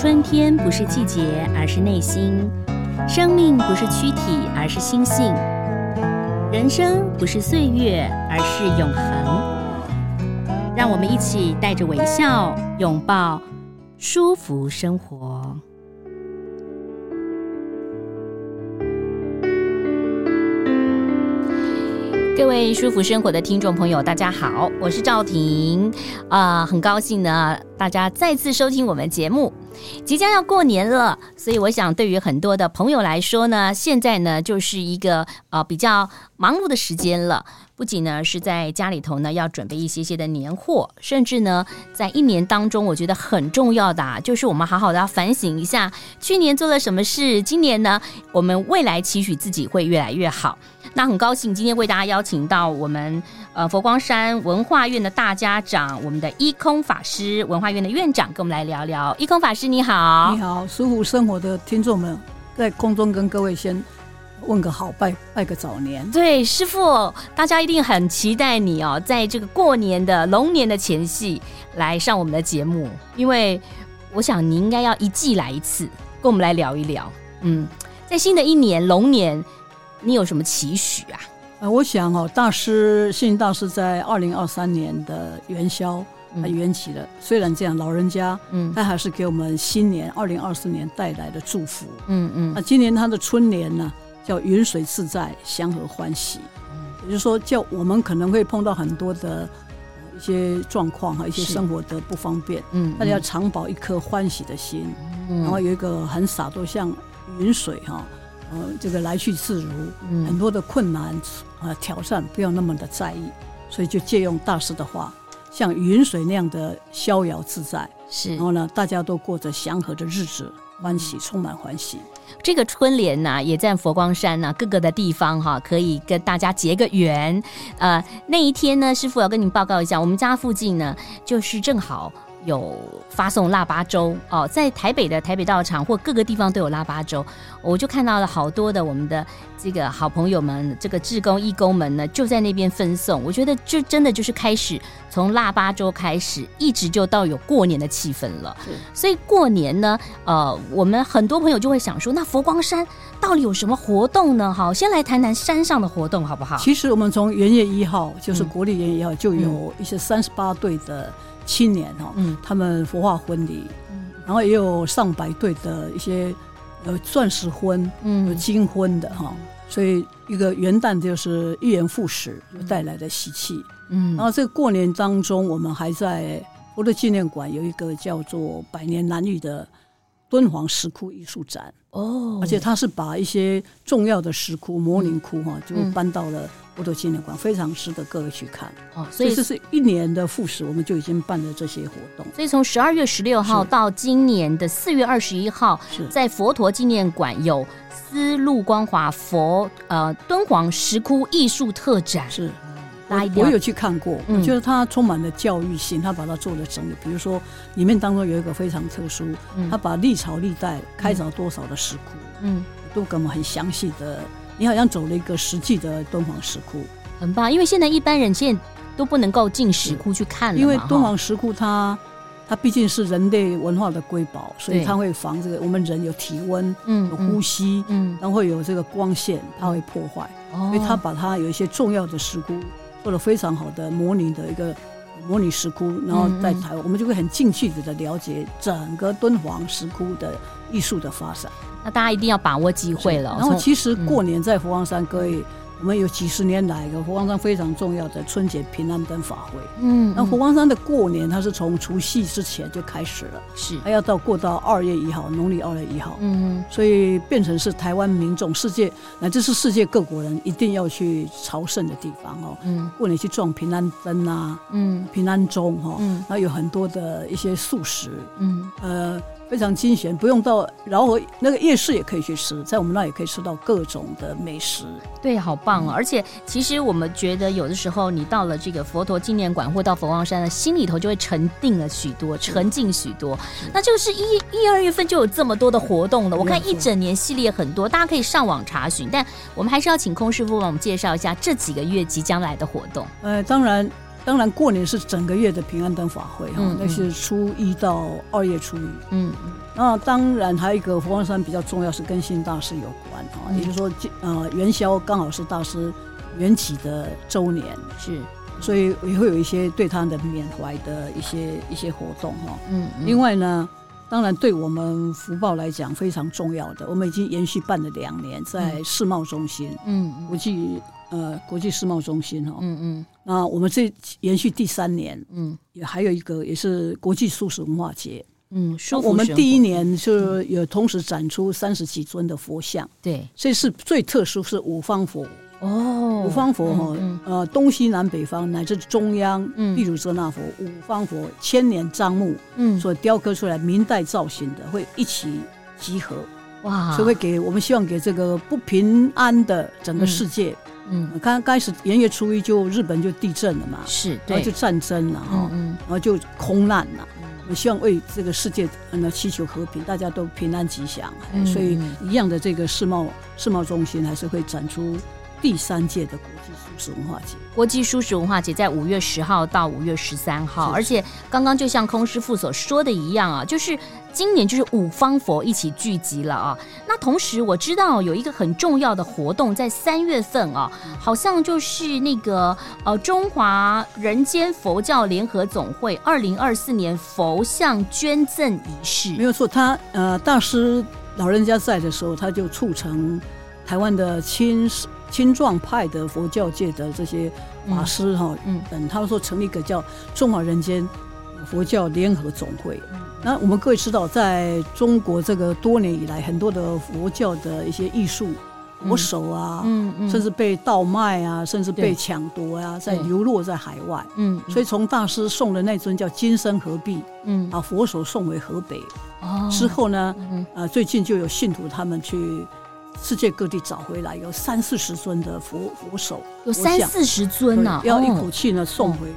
春天不是季节，而是内心；生命不是躯体，而是心性；人生不是岁月，而是永恒。让我们一起带着微笑，拥抱舒服生活。各位舒服生活的听众朋友，大家好，我是赵婷，啊、很高兴呢，大家再次收听我们节目。即将要过年了，所以我想，对于很多的朋友来说呢，现在呢就是一个呃比较忙碌的时间了。不仅呢是在家里头呢要准备一些些的年货，甚至呢在一年当中，我觉得很重要的啊，就是我们好好的要反省一下去年做了什么事，今年呢我们未来期许自己会越来越好。那很高兴今天为大家邀请到我们呃佛光山文化院的大家长，我们的一空法师，文化院的院长，跟我们来聊聊。一空法师你好，你好，舒服生活的听众们，在空中跟各位先问个好，拜拜个早年。对，师傅，大家一定很期待你哦，在这个过年的龙年的前夕来上我们的节目，因为我想你应该要一季来一次，跟我们来聊一聊。嗯，在新的一年龙年。你有什么期许啊？呃，我想哦，大师星云大师在二零二三年的元宵，他圆寂了。虽然这样，老人家，嗯，他还是给我们新年二零二四年带来的祝福。嗯嗯。那今年他的春联呢，叫云水自在，祥和欢喜。嗯，也就是说，叫我们可能会碰到很多的一些状况哈，一些生活的不方便。嗯。大家要常保一颗欢喜的心，然后有一个很洒脱，像云水哈。呃，这个来去自如，嗯、很多的困难啊、呃、挑战不要那么的在意，所以就借用大师的话，像云水那样的逍遥自在，是，然后呢，大家都过着祥和的日子，欢喜，充满欢喜。这个春联呢，也在佛光山呢各个的地方哈，可以跟大家结个缘。呃，那一天呢，师傅要跟您报告一下，我们家附近呢，就是正好。有发送腊八粥哦，在台北的台北道场或各个地方都有腊八粥，我就看到了好多的我们的这个好朋友们，这个志工义工们呢，就在那边分送。我觉得就真的就是开始从腊八粥开始，一直就到有过年的气氛了。所以过年呢，呃，我们很多朋友就会想说，那佛光山到底有什么活动呢？好，先来谈谈山上的活动好不好？其实我们从元月一号，就是国历元月一号，就有一些三十八队的。青年哈，嗯，他们佛化婚礼，嗯，然后也有上百对的一些呃钻石婚，嗯，有金婚的哈，所以一个元旦就是一元复始带来的喜气，嗯，然后这个过年当中，我们还在佛的纪念馆有一个叫做百年难遇的敦煌石窟艺术展哦，而且他是把一些重要的石窟、摩尼窟哈，就搬到了。佛陀纪念馆非常值得各位去看哦，所以这是一年的复始，我们就已经办了这些活动。所以从十二月十六号到今年的四月二十一号，是在佛陀纪念馆有丝路光华佛呃敦煌石窟艺术特展。是，我我有去看过，我觉得它充满了教育性，他把它做了整理。比如说里面当中有一个非常特殊，他把历朝历代开凿多少的石窟，嗯，都给我们很详细的。你好像走了一个实际的敦煌石窟，很棒。因为现在一般人现在都不能够进石窟去看了，因为敦煌石窟它它毕竟是人类文化的瑰宝，所以它会防这个我们人有体温，嗯，有呼吸，嗯，然后会有这个光线，它会破坏，所以它把它有一些重要的石窟做了非常好的模拟的一个模拟石窟，然后在台湾我们就会很近距离的了解整个敦煌石窟的艺术的发展。那大家一定要把握机会了。然后，其实过年在佛光山，各位，我们有几十年来的佛光山非常重要的春节平安灯法会。嗯，那佛光山的过年，它是从除夕之前就开始了，是，还要到过到二月一号，农历二月一号。嗯，所以变成是台湾民众、世界乃至是世界各国人一定要去朝圣的地方哦。嗯，过年去撞平安灯啊，嗯，平安钟哈，嗯，然后有很多的一些素食，嗯，呃。非常清闲，不用到饶河那个夜市也可以去吃，在我们那也可以吃到各种的美食。对，好棒哦！嗯、而且其实我们觉得有的时候你到了这个佛陀纪念馆或到佛光山的心里头就会沉定了许多，沉静许多。是那就是一一二月份就有这么多的活动了。我看一整年系列很多，大家可以上网查询。但我们还是要请空师傅帮我们介绍一下这几个月即将来的活动。呃，当然。当然过年是整个月的平安灯法会哈，嗯嗯，那是初一到二月初一。嗯嗯。那当然还有一个佛光山比较重要，是跟星云大师有关哈，嗯、也就是说，呃，元宵刚好是大师缘起的周年，是，所以也会有一些对他的缅怀的一些一些活动哈。嗯，嗯。另外呢。当然，对我们福报来讲非常重要的，我们已经延续办了两年，在世贸中心，嗯，国际呃国际世贸中心哈，嗯嗯，那我们这延续第三年，嗯，也还有一个也是国际素食文化节，嗯，我们第一年是有同时展出三十几尊的佛像，对，这是最特殊是五方佛。哦，五方佛哈，嗯嗯、呃，东西南北方乃至中央，嗯，例如遮那佛，五方佛千年樟木，嗯，所雕刻出来明代造型的，会一起集合，哇，所以会给我们希望给这个不平安的整个世界，嗯，刚开始元月初一就日本就地震了嘛，是，然后就战争了哈，嗯，然后就空难了，我希望为这个世界那祈求和平，大家都平安吉祥，所以一样的这个世贸世贸中心还是会展出。第三届的国际素食文化节，国际素食文化节在五月十号到五月十三号，是是，而且刚刚就像空师父所说的一样啊，就是今年就是五方佛一起聚集了啊。那同时我知道有一个很重要的活动在三月份啊，好像就是那个呃中华人间佛教联合总会二零二四年佛像捐赠仪式。没有错，他呃大师老人家在的时候，他就促成台湾的亲。青壮派的佛教界的这些法师哈，嗯，等他们说成立一个叫中华人间佛教联合总会。那我们各位知道，在中国这个多年以来，很多的佛教的一些艺术佛手啊，嗯嗯，甚至被盗卖啊，甚至被抢夺啊，在流落在海外，嗯，所以从大师送的那尊叫金身合璧，嗯，把佛手送回河北，哦，之后呢，呃，最近就有信徒他们去。世界各地找回来有三四十尊的佛佛手，有三四十尊呢，要一口气呢送回，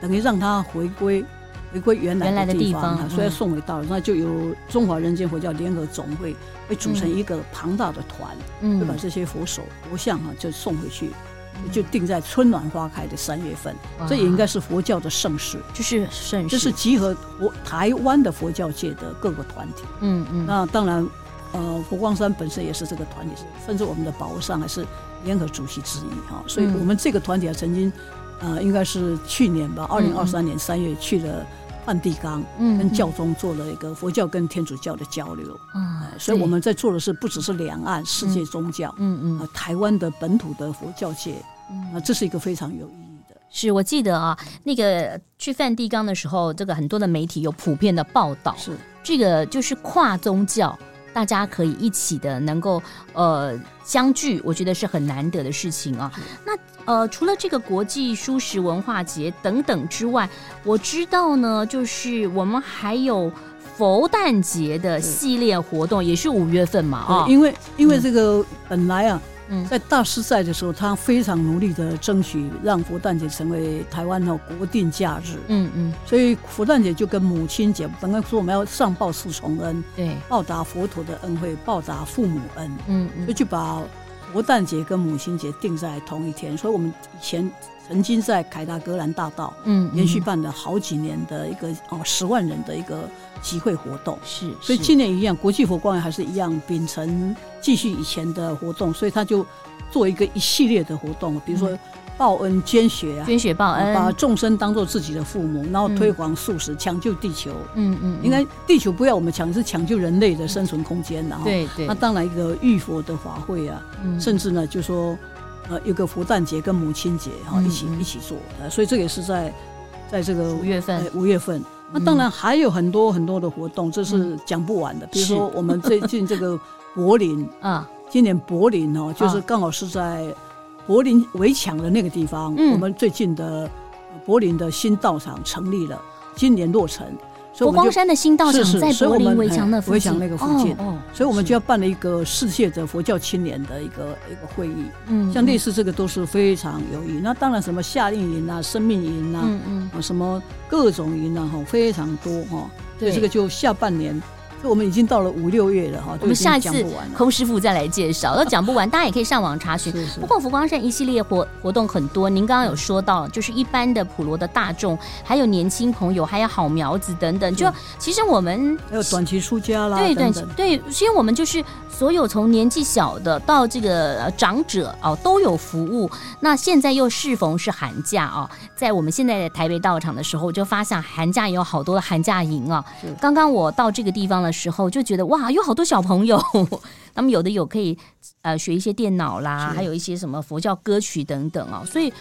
等于让他回归回归原来的地方，所以送回到了，那就由中华人间佛教联合总会会组成一个庞大的团，会把这些佛手佛像啊就送回去，就定在春暖花开的三月份，这也应该是佛教的盛事，就是盛世，这是集合佛台湾的佛教界的各个团体，嗯嗯，那当然。呃，佛光山本身也是这个团体，甚至我们的宝和尚还是联合主席之一哈，所以我们这个团体啊，曾经，呃，应该是去年吧，二零二三年三月去了梵蒂冈，嗯，跟教宗做了一个佛教跟天主教的交流，嗯，所以我们在做的是不只是两岸世界宗教，嗯嗯，台湾的本土的佛教界，啊，这是一个非常有意义的。是我记得啊，那个去梵蒂冈的时候，这个很多的媒体有普遍的报道，是。这个就是跨宗教。大家可以一起的能够呃相聚，我觉得是很难得的事情啊。那呃除了这个国际书食文化节等等之外，我知道呢，就是我们还有佛诞节的系列活动，也是五月份嘛啊。因为因为这个本来啊。在大师在的时候，他非常努力的争取让佛诞节成为台湾的国定假日。嗯嗯，所以佛诞节就跟母亲节，本来说我们要上报四重恩，对，报答佛陀的恩惠，报答父母恩。嗯嗯，所以就把佛诞节跟母亲节定在同一天。所以我们以前曾经在凯达格兰大道，嗯，连续办了好几年的一个哦十万人的一个。集会活动是，所以今年一样，国际佛光还是一样秉承继续以前的活动，所以他就做一个一系列的活动，比如说报恩捐血啊，捐血报恩，把众生当做自己的父母，然后推广素食，抢救地球。嗯嗯，应该地球不要我们抢，是抢救人类的生存空间。然后对对，那当然一个浴佛的法会啊，甚至呢就说呃有个佛诞节跟母亲节然后一起一起做，所以这个也是在在这个五月份五月份。那当然还有很多很多的活动，这是讲不完的。比如说我们最近这个柏林 啊，今年柏林哦，就是刚好是在柏林围墙的那个地方，我们最近的柏林的新道场成立了，今年落成。佛光山的新道场在柏林围墙那围墙那个附近，所以我们就要办了一个世界的佛教青年的一个一个会议。嗯，像类似这个都是非常有意义。那当然什么夏令营啊、生命营啊，嗯嗯，什么各种营啊，哈，非常多哈。对，这个就下半年就我们已经到了五六月了哈，我们下一次空师傅再来介绍，都讲不完，大家也可以上网查询。是是不过福光山一系列活活动很多，您刚刚有说到，就是一般的普罗的大众，还有年轻朋友，还有好苗子等等。就其实我们还有短期出家啦，对短期对，其实我们就是所有从年纪小的到这个长者哦都有服务。那现在又适逢是寒假啊，在我们现在的台北道场的时候，我就发现寒假也有好多的寒假营啊。刚刚我到这个地方了。时候就觉得哇，有好多小朋友，他们有的有可以呃学一些电脑啦，还有一些什么佛教歌曲等等啊，所以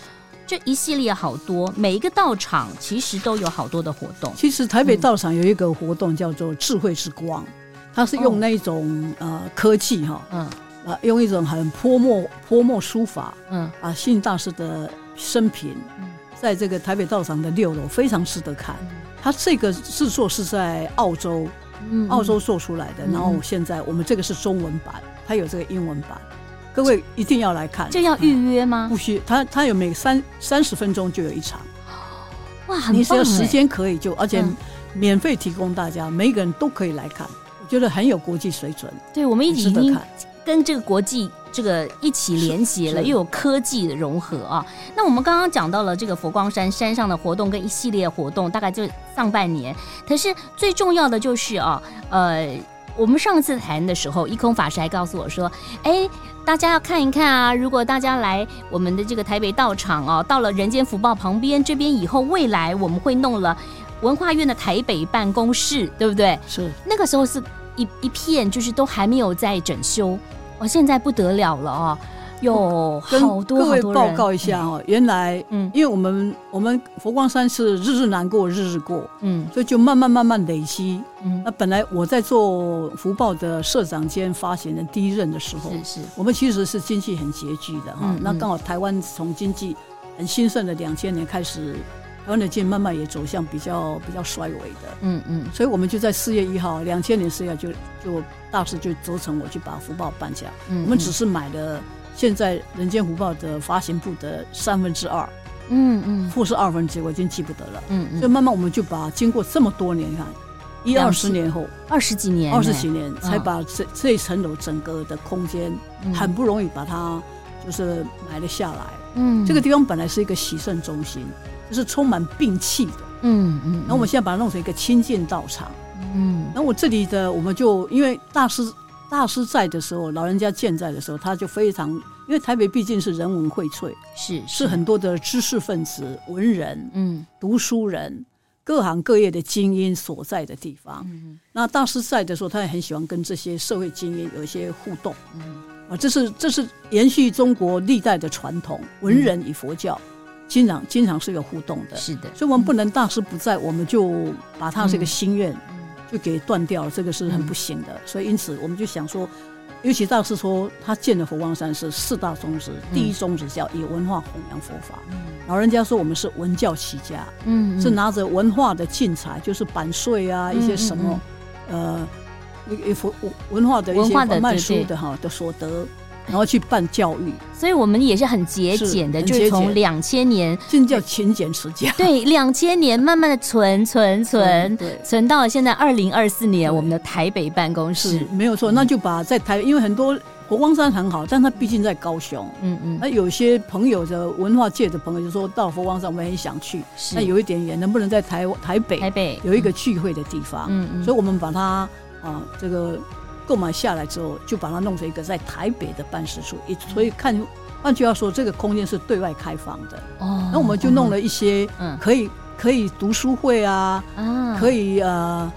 这一系列好多，每一个道场其实都有好多的活动。其实台北道场有一个活动叫做智慧之光，它是用那种呃科技哈，嗯。啊，用一种很泼墨泼墨书法，嗯。啊，星云大师的生平，在这个台北道场的六楼非常值得看。它这个制作是在澳洲。澳洲做出来的，然后现在我们这个是中文版，它有这个英文版，各位一定要来看。这要预约吗？不需，它它有每三三十分钟就有一场。哇，很！你只要时间可以就，而且免费提供大家，每一个人都可以来看，我觉得很有国际水准。对，我们一起看。跟这个国际这个一起连接了，又有科技的融合啊。那我们刚刚讲到了这个佛光山山上的活动跟一系列活动，大概就上半年。可是最重要的就是啊，呃，我们上次谈的时候，一空法师还告诉我说，哎，大家要看一看啊，如果大家来我们的这个台北道场啊，到了人间福报旁边这边以后，未来我们会弄了文化院的台北办公室，对不对？是那个时候是。一一片就是都还没有在整修，哦，现在不得了了啊！有好多好多各位报告一下哦，原来，嗯，因为我们我们佛光山是日日难过日日过，嗯，所以就慢慢慢慢累积，嗯，那本来我在做福报的社长兼发行人第一任的时候，是是，我们其实是经济很拮据的哈，那刚好台湾从经济很兴盛的两千年开始。台湾的经济慢慢也走向比较比较衰微的，嗯嗯，所以我们就在四月一号，两千年四月就就大师就责成我去把福报办下。嗯，我们只是买了现在人间福报的发行部的三分之二，嗯嗯，或是二分之一，我已经记不得了。嗯嗯，所以慢慢我们就把经过这么多年，看一二十年后，二十几年，二十几年才把这这一层楼整个的空间很不容易把它就是买了下来。嗯，这个地方本来是一个洗肾中心。就是充满病气的，嗯嗯，然后我们现在把它弄成一个清净道场，嗯，然后我这里的我们就因为大师大师在的时候，老人家健在的时候，他就非常，因为台北毕竟是人文荟萃，是是。很多的知识分子、文人，嗯，读书人，各行各业的精英所在的地方。嗯，那大师在的时候，他也很喜欢跟这些社会精英有一些互动，嗯，啊，这是这是延续中国历代的传统，文人与佛教。经常经常是有互动的，是的，所以我们不能大师不在，我们就把他这个心愿就给断掉了，这个是很不行的。所以因此我们就想说，尤其大师说他建的佛光山是四大宗旨，第一宗旨叫以文化弘扬佛法。老人家说我们是文教起家，嗯，是拿着文化的进财，就是版税啊，一些什么，呃，一佛文化的一些贩卖书的哈的所得。然后去办教育，所以我们也是很节俭的，就是从两千年，这叫勤俭持家。对，两千年慢慢的存存存，存到了现在二零二四年，我们的台北办公室没有错。那就把在台，因为很多佛光山很好，但它毕竟在高雄，嗯嗯。那有些朋友的文化界的朋友就说到佛光山，我们很想去，那有一点远，能不能在台台北台北有一个聚会的地方？嗯嗯。所以我们把它啊这个。购买下来之后，就把它弄成一个在台北的办事处，也所以看，换句话说，这个空间是对外开放的。哦，那我们就弄了一些，嗯，可以可以读书会啊，啊，可以呃，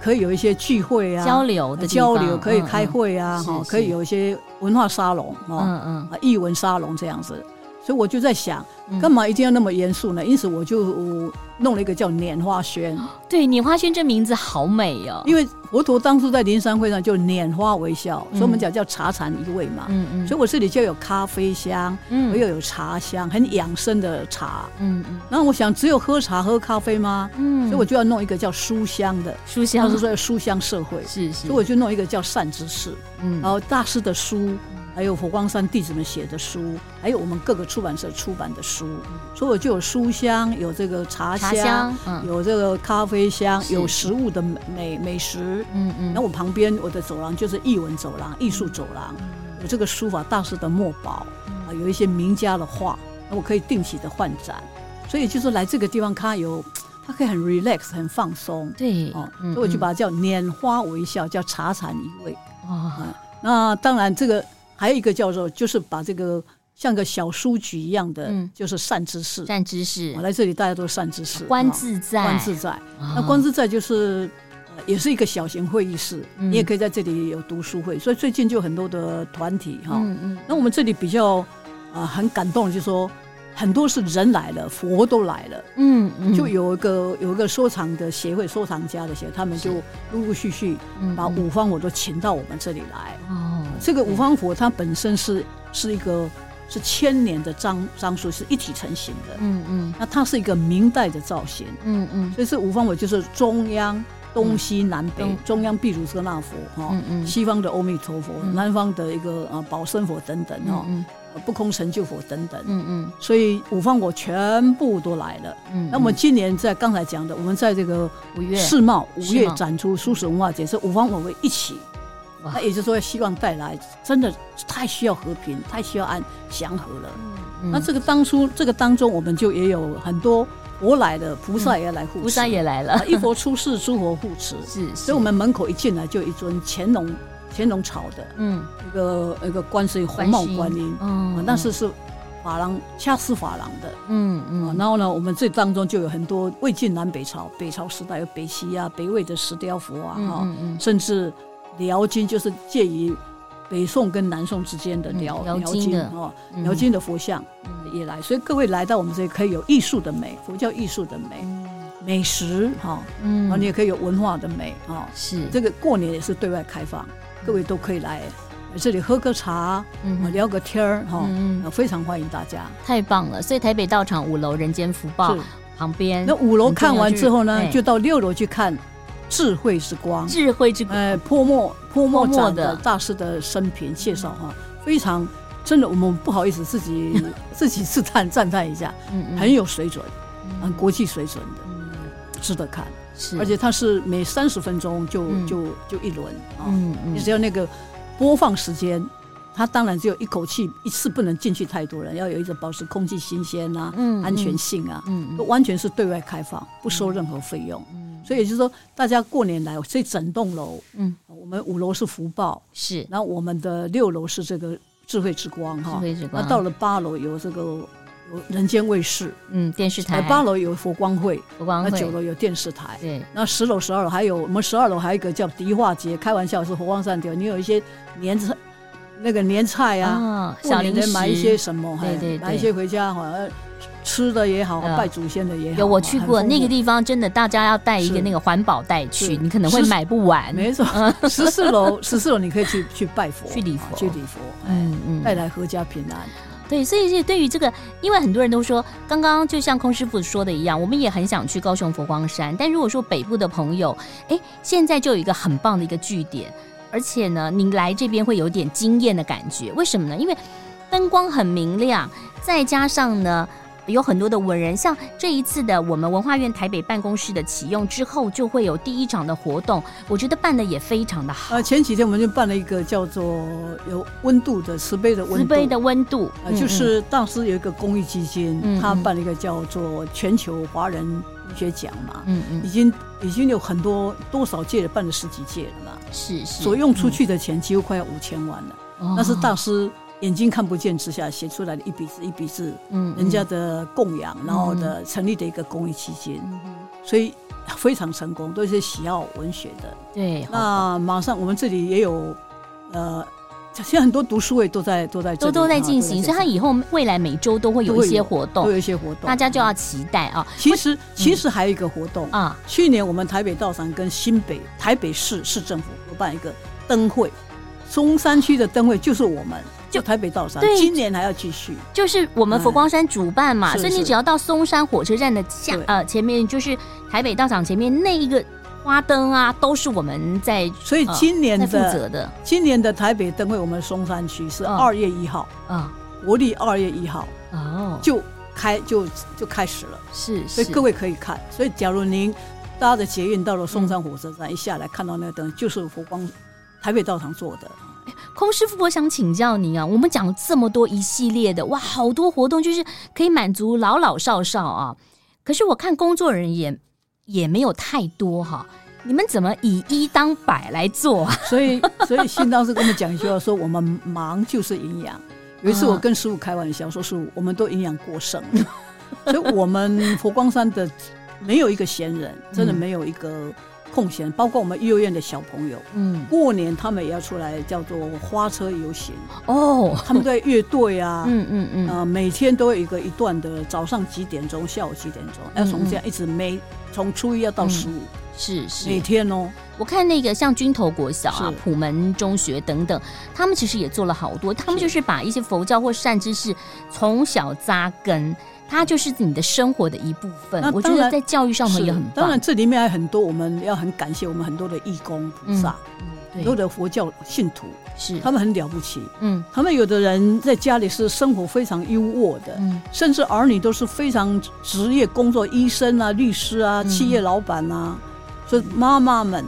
可以有一些聚会啊，交流的交流，可以开会啊，哈，可以有一些文化沙龙，嗯嗯，艺文沙龙这样子。所以我就在想，干嘛一定要那么严肃呢？因此我就弄了一个叫拈花轩。对，拈花轩这名字好美哦。因为佛陀当初在灵山会上就拈花微笑，所以我们讲叫茶禅一味嘛。嗯嗯。所以我这里就有咖啡香，嗯，又有茶香，很养生的茶。嗯嗯。然后我想，只有喝茶喝咖啡吗？嗯。所以我就要弄一个叫书香的书香，或者说书香社会。是是。所以我就弄一个叫善知识。嗯。然后大师的书。还有佛光山弟子们写的书，还有我们各个出版社出版的书，所以我就有书香，有这个茶香，茶香嗯、有这个咖啡香，有食物的美美食。嗯嗯。那我旁边我的走廊就是艺文走廊、艺术走廊，嗯、有这个书法大师的墨宝，啊，有一些名家的画，那我可以定期的换展。所以就是来这个地方，它有，它可以很 relax，很放松。对。哦，所以我就把它叫拈花微笑，叫茶禅一味。哦、嗯。那当然这个。还有一个叫做，就是把这个像个小书局一样的，嗯、就是善知识。善知识，我来这里大家都是善知识。观自在，观自在。哦、那观自在就是，呃，也是一个小型会议室，嗯、你也可以在这里有读书会。所以最近就很多的团体哈。嗯嗯。那我们这里比较啊、呃、很感动，就是说。很多是人来了，佛都来了，嗯，嗯。就有一个有一个收藏的协会，收藏家的协会，他们就陆陆续续把五方佛都请到我们这里来。哦、嗯，这个五方佛它本身是是一个是千年的樟樟树，是一体成型的。嗯嗯，嗯。那它是一个明代的造型。嗯嗯，所以这五方佛就是中央、东西南北，嗯、中央毗卢遮那佛哈，嗯嗯、西方的阿弥陀佛，嗯、南方的一个啊保生佛等等哈。嗯。嗯不空成就佛等等，嗯嗯，所以五方佛全部都来了，嗯。那么今年在刚才讲的，我们在这个五月。世贸五月展出蔬食文化节，是五方佛会一起，那也就是说希望带来，真的太需要和平，太需要安祥和了。那这个当初这个当中，我们就也有很多佛来了菩萨也来护持，菩萨也来了，一佛出世，诸佛护持，是。所以我们门口一进来就一尊乾隆。乾隆朝的，嗯，一个一个观世音红帽观音，嗯，但是是珐琅掐丝珐琅的，嗯嗯，然后呢，我们这当中就有很多魏晋南北朝，北朝时代有北齐啊、北魏的石雕佛啊，哈，甚至辽金就是介于北宋跟南宋之间的辽辽金哦，辽金的佛像也来，所以各位来到我们这里可以有艺术的美，佛教艺术的美，美食哈，嗯，啊，你也可以有文化的美啊，是。这个过年也是对外开放。各位都可以来这里喝个茶，嗯，聊个天儿哈，嗯，非常欢迎大家，太棒了。所以台北道场五楼人间福报旁边，那五楼看完之后呢，就到六楼去看智慧之光，智慧之光，呃，泼墨泼墨展的大师的生平介绍哈，非常真的，我们不好意思自己 自己自叹赞叹一下，嗯，很有水准，很国际水准的，值得看。是，而且它是每三十分钟就、嗯、就就一轮啊，嗯嗯、你只要那个播放时间，它当然只有一口气一次不能进去太多人，要有一种保持空气新鲜啊，嗯、安全性啊，嗯，都完全是对外开放，不收任何费用，嗯、所以也就是说，大家过年来，这整栋楼，嗯，我们五楼是福报，是，然后我们的六楼是这个智慧之光哈，智慧之光，那到了八楼有这个。人间卫视，嗯，电视台。八楼有佛光会，佛光会。那九楼有电视台，对。那十楼、十二楼还有我们十二楼还有一个叫迪化街，开玩笑是佛光山的。你有一些年菜，那个年菜啊，小零食买一些什么，对对，买一些回家好像吃的也好，拜祖先的也好。有我去过那个地方，真的大家要带一个那个环保袋去，你可能会买不完。没错，十四楼，十四楼你可以去去拜佛，去礼佛，去礼佛，嗯嗯，带来阖家平安。对，所以是对于这个，因为很多人都说，刚刚就像空师傅说的一样，我们也很想去高雄佛光山。但如果说北部的朋友，哎，现在就有一个很棒的一个据点，而且呢，您来这边会有点惊艳的感觉。为什么呢？因为灯光很明亮，再加上呢。有很多的文人，像这一次的我们文化院台北办公室的启用之后，就会有第一场的活动，我觉得办的也非常的好。呃，前几天我们就办了一个叫做有温度的慈悲的温度，慈悲的温度，呃，就是当时有一个公益基金，他办了一个叫做全球华人文学奖嘛，嗯嗯，已经已经有很多多少届了，办了十几届了嘛，是是，所用出去的钱几乎快要五千万了，那，嗯，是大师。眼睛看不见之下写出来的一笔字一笔字，嗯，人家的供养，然后的成立的一个公益基金，所以非常成功，都是喜好文学的。对，那马上我们这里也有，呃，现在很多读书会都在都在都都在进行，所以他以后未来每周都会有一些活动，都有一些活动，大家就要期待啊。其实其实还有一个活动啊，去年我们台北道场跟新北台北市市政府合办一个灯会，中山区的灯会就是我们。就台北道场，对，今年还要继续。就是我们佛光山主办嘛，所以你只要到松山火车站的下呃前面，就是台北道场前面那一个花灯啊，都是我们在所以今年的、呃、负责的。今年的台北灯会，我们松山区是二月一号啊，国历二月一号哦，就开就就开始了。是，是，所以各位可以看。所以假如您搭着捷运到了松山火车站，嗯、一下来看到那个灯，就是佛光台北道场做的。空师傅，我想请教您啊，我们讲这么多一系列的哇，好多活动就是可以满足老老少少啊。可是我看工作人员也没有太多哈，你们怎么以一当百来做？所以，所以信当时跟我们讲一句话说：“我们忙就是营养。”有一次我跟师傅开玩笑说：“师傅，我们都营养过剩了。”所以，我们佛光山的没有一个闲人，真的没有一个。空闲，包括我们幼儿园的小朋友，嗯，过年他们也要出来叫做花车游行。哦，他们在乐队啊，嗯嗯嗯，呃，每天都有一个一段的早上几点钟，下午几点钟，要从这样一直每从初一要到十五，是是。每天哦。我看那个像军头国小啊、普门中学等等，他们其实也做了好多，他们就是把一些佛教或善知识从小扎根。它就是你的生活的一部分。我觉得在教育上面也很棒。当然，这里面还有很多，我们要很感谢我们很多的义工菩萨，很多的佛教信徒，是他们很了不起。嗯，他们有的人在家里是生活非常优渥的，嗯，甚至儿女都是非常职业工作，医生啊、律师啊、企业老板啊。所以妈妈们，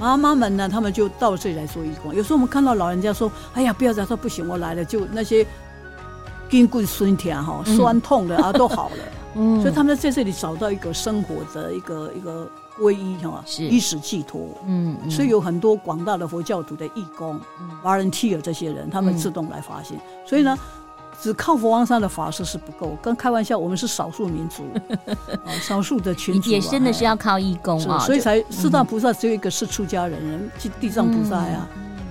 妈妈们呢，他们就到这里来做义工。有时候我们看到老人家说：“哎呀，不要再说不行，我来了。”就那些。筋骨酸疼哈，酸痛的啊都好了，嗯，所以他们在这里找到一个生活的一个一个皈依哈，是。衣食寄托，嗯，所以有很多广大的佛教徒的义工、volunteer 这些人，他们自动来发现。所以呢，只靠佛光山的法师是不够，跟开玩笑，我们是少数民族，少数的群族也真的是要靠义工啊，所以才四大菩萨只有一个是出家人，人地藏菩萨呀，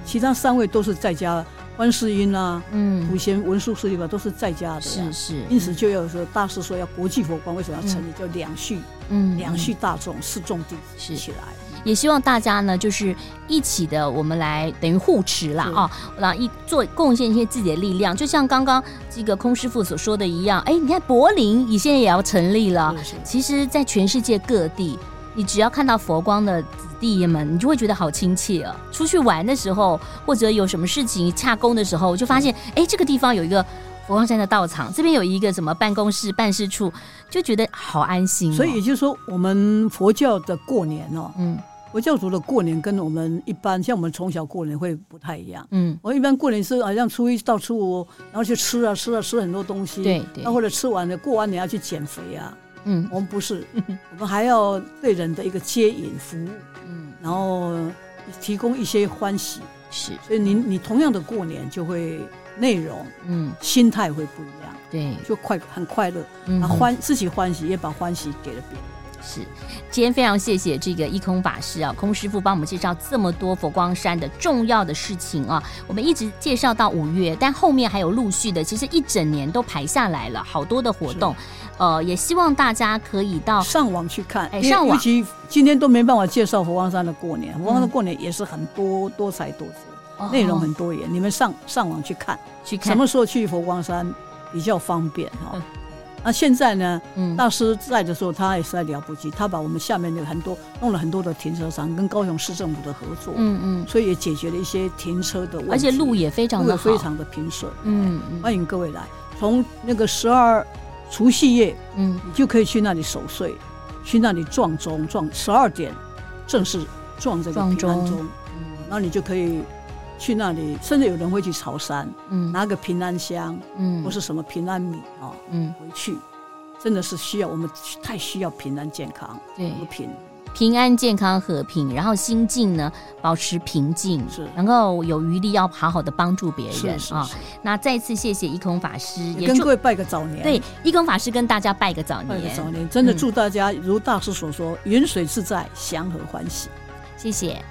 其他三位都是在家。观世音啊，嗯，普贤文殊师利吧，都是在家的，是是，因此就要说大师说要国际佛光，为什么要成立？叫两续，嗯，两续大众四众弟子起来，也希望大家呢，就是一起的，我们来等于护持啦啊，然后一做贡献一些自己的力量，就像刚刚这个空师傅所说的一样，哎，你看柏林，你现在也要成立了，其实，在全世界各地，你只要看到佛光的。弟们，你就会觉得好亲切哦。出去玩的时候，或者有什么事情洽公的时候，就发现，哎，这个地方有一个佛光山的道场，这边有一个什么办公室、办事处，就觉得好安心哦。所以也就是说，我们佛教的过年哦，嗯，佛教徒的过年跟我们一般，像我们从小过年会不太一样。嗯，我一般过年是好像初一到初五，然后去吃啊吃啊吃很多东西，对对，那或者吃完了过完年要去减肥啊。嗯，我们不是，我们还要对人的一个接引服务。嗯。然后提供一些欢喜，是，所以你你同样的过年就会内容，嗯，心态会不一样，对，就快很快乐，嗯，欢自己欢喜，也把欢喜给了别人。是，今天非常谢谢这个一空法师啊，空师傅帮我们介绍这么多佛光山的重要的事情啊，我们一直介绍到五月，但后面还有陆续的，其实一整年都排下来了，好多的活动。呃，也希望大家可以到上网去看，哎，上网。今天都没办法介绍佛光山的过年，佛光山的过年也是很多多彩多姿，内容很多元。你们上上网去看，去看什么时候去佛光山比较方便哈？那现在呢，大师在的时候，他也是在了不起，他把我们下面的很多弄了很多的停车场，跟高雄市政府的合作，嗯嗯，所以也解决了一些停车的问题，而且路也非常的非常的平顺，嗯，欢迎各位来，从那个十二。除夕夜，嗯，你就可以去那里守岁，去那里撞钟，撞十二点，正式撞这个平安钟，嗯，那你就可以去那里，甚至有人会去朝山，嗯，拿个平安香，嗯，或是什么平安米啊，嗯，回去，真的是需要我们太需要平安健康，对，和平。平安、健康、和平，然后心境呢，保持平静，是，能够有余力要好好的帮助别人啊。那再次谢谢一空法师，也跟各位拜个早年。对，一空法师跟大家拜个早年，拜个早年，真的祝大家如大师所说，云水自在，祥和欢喜。谢谢。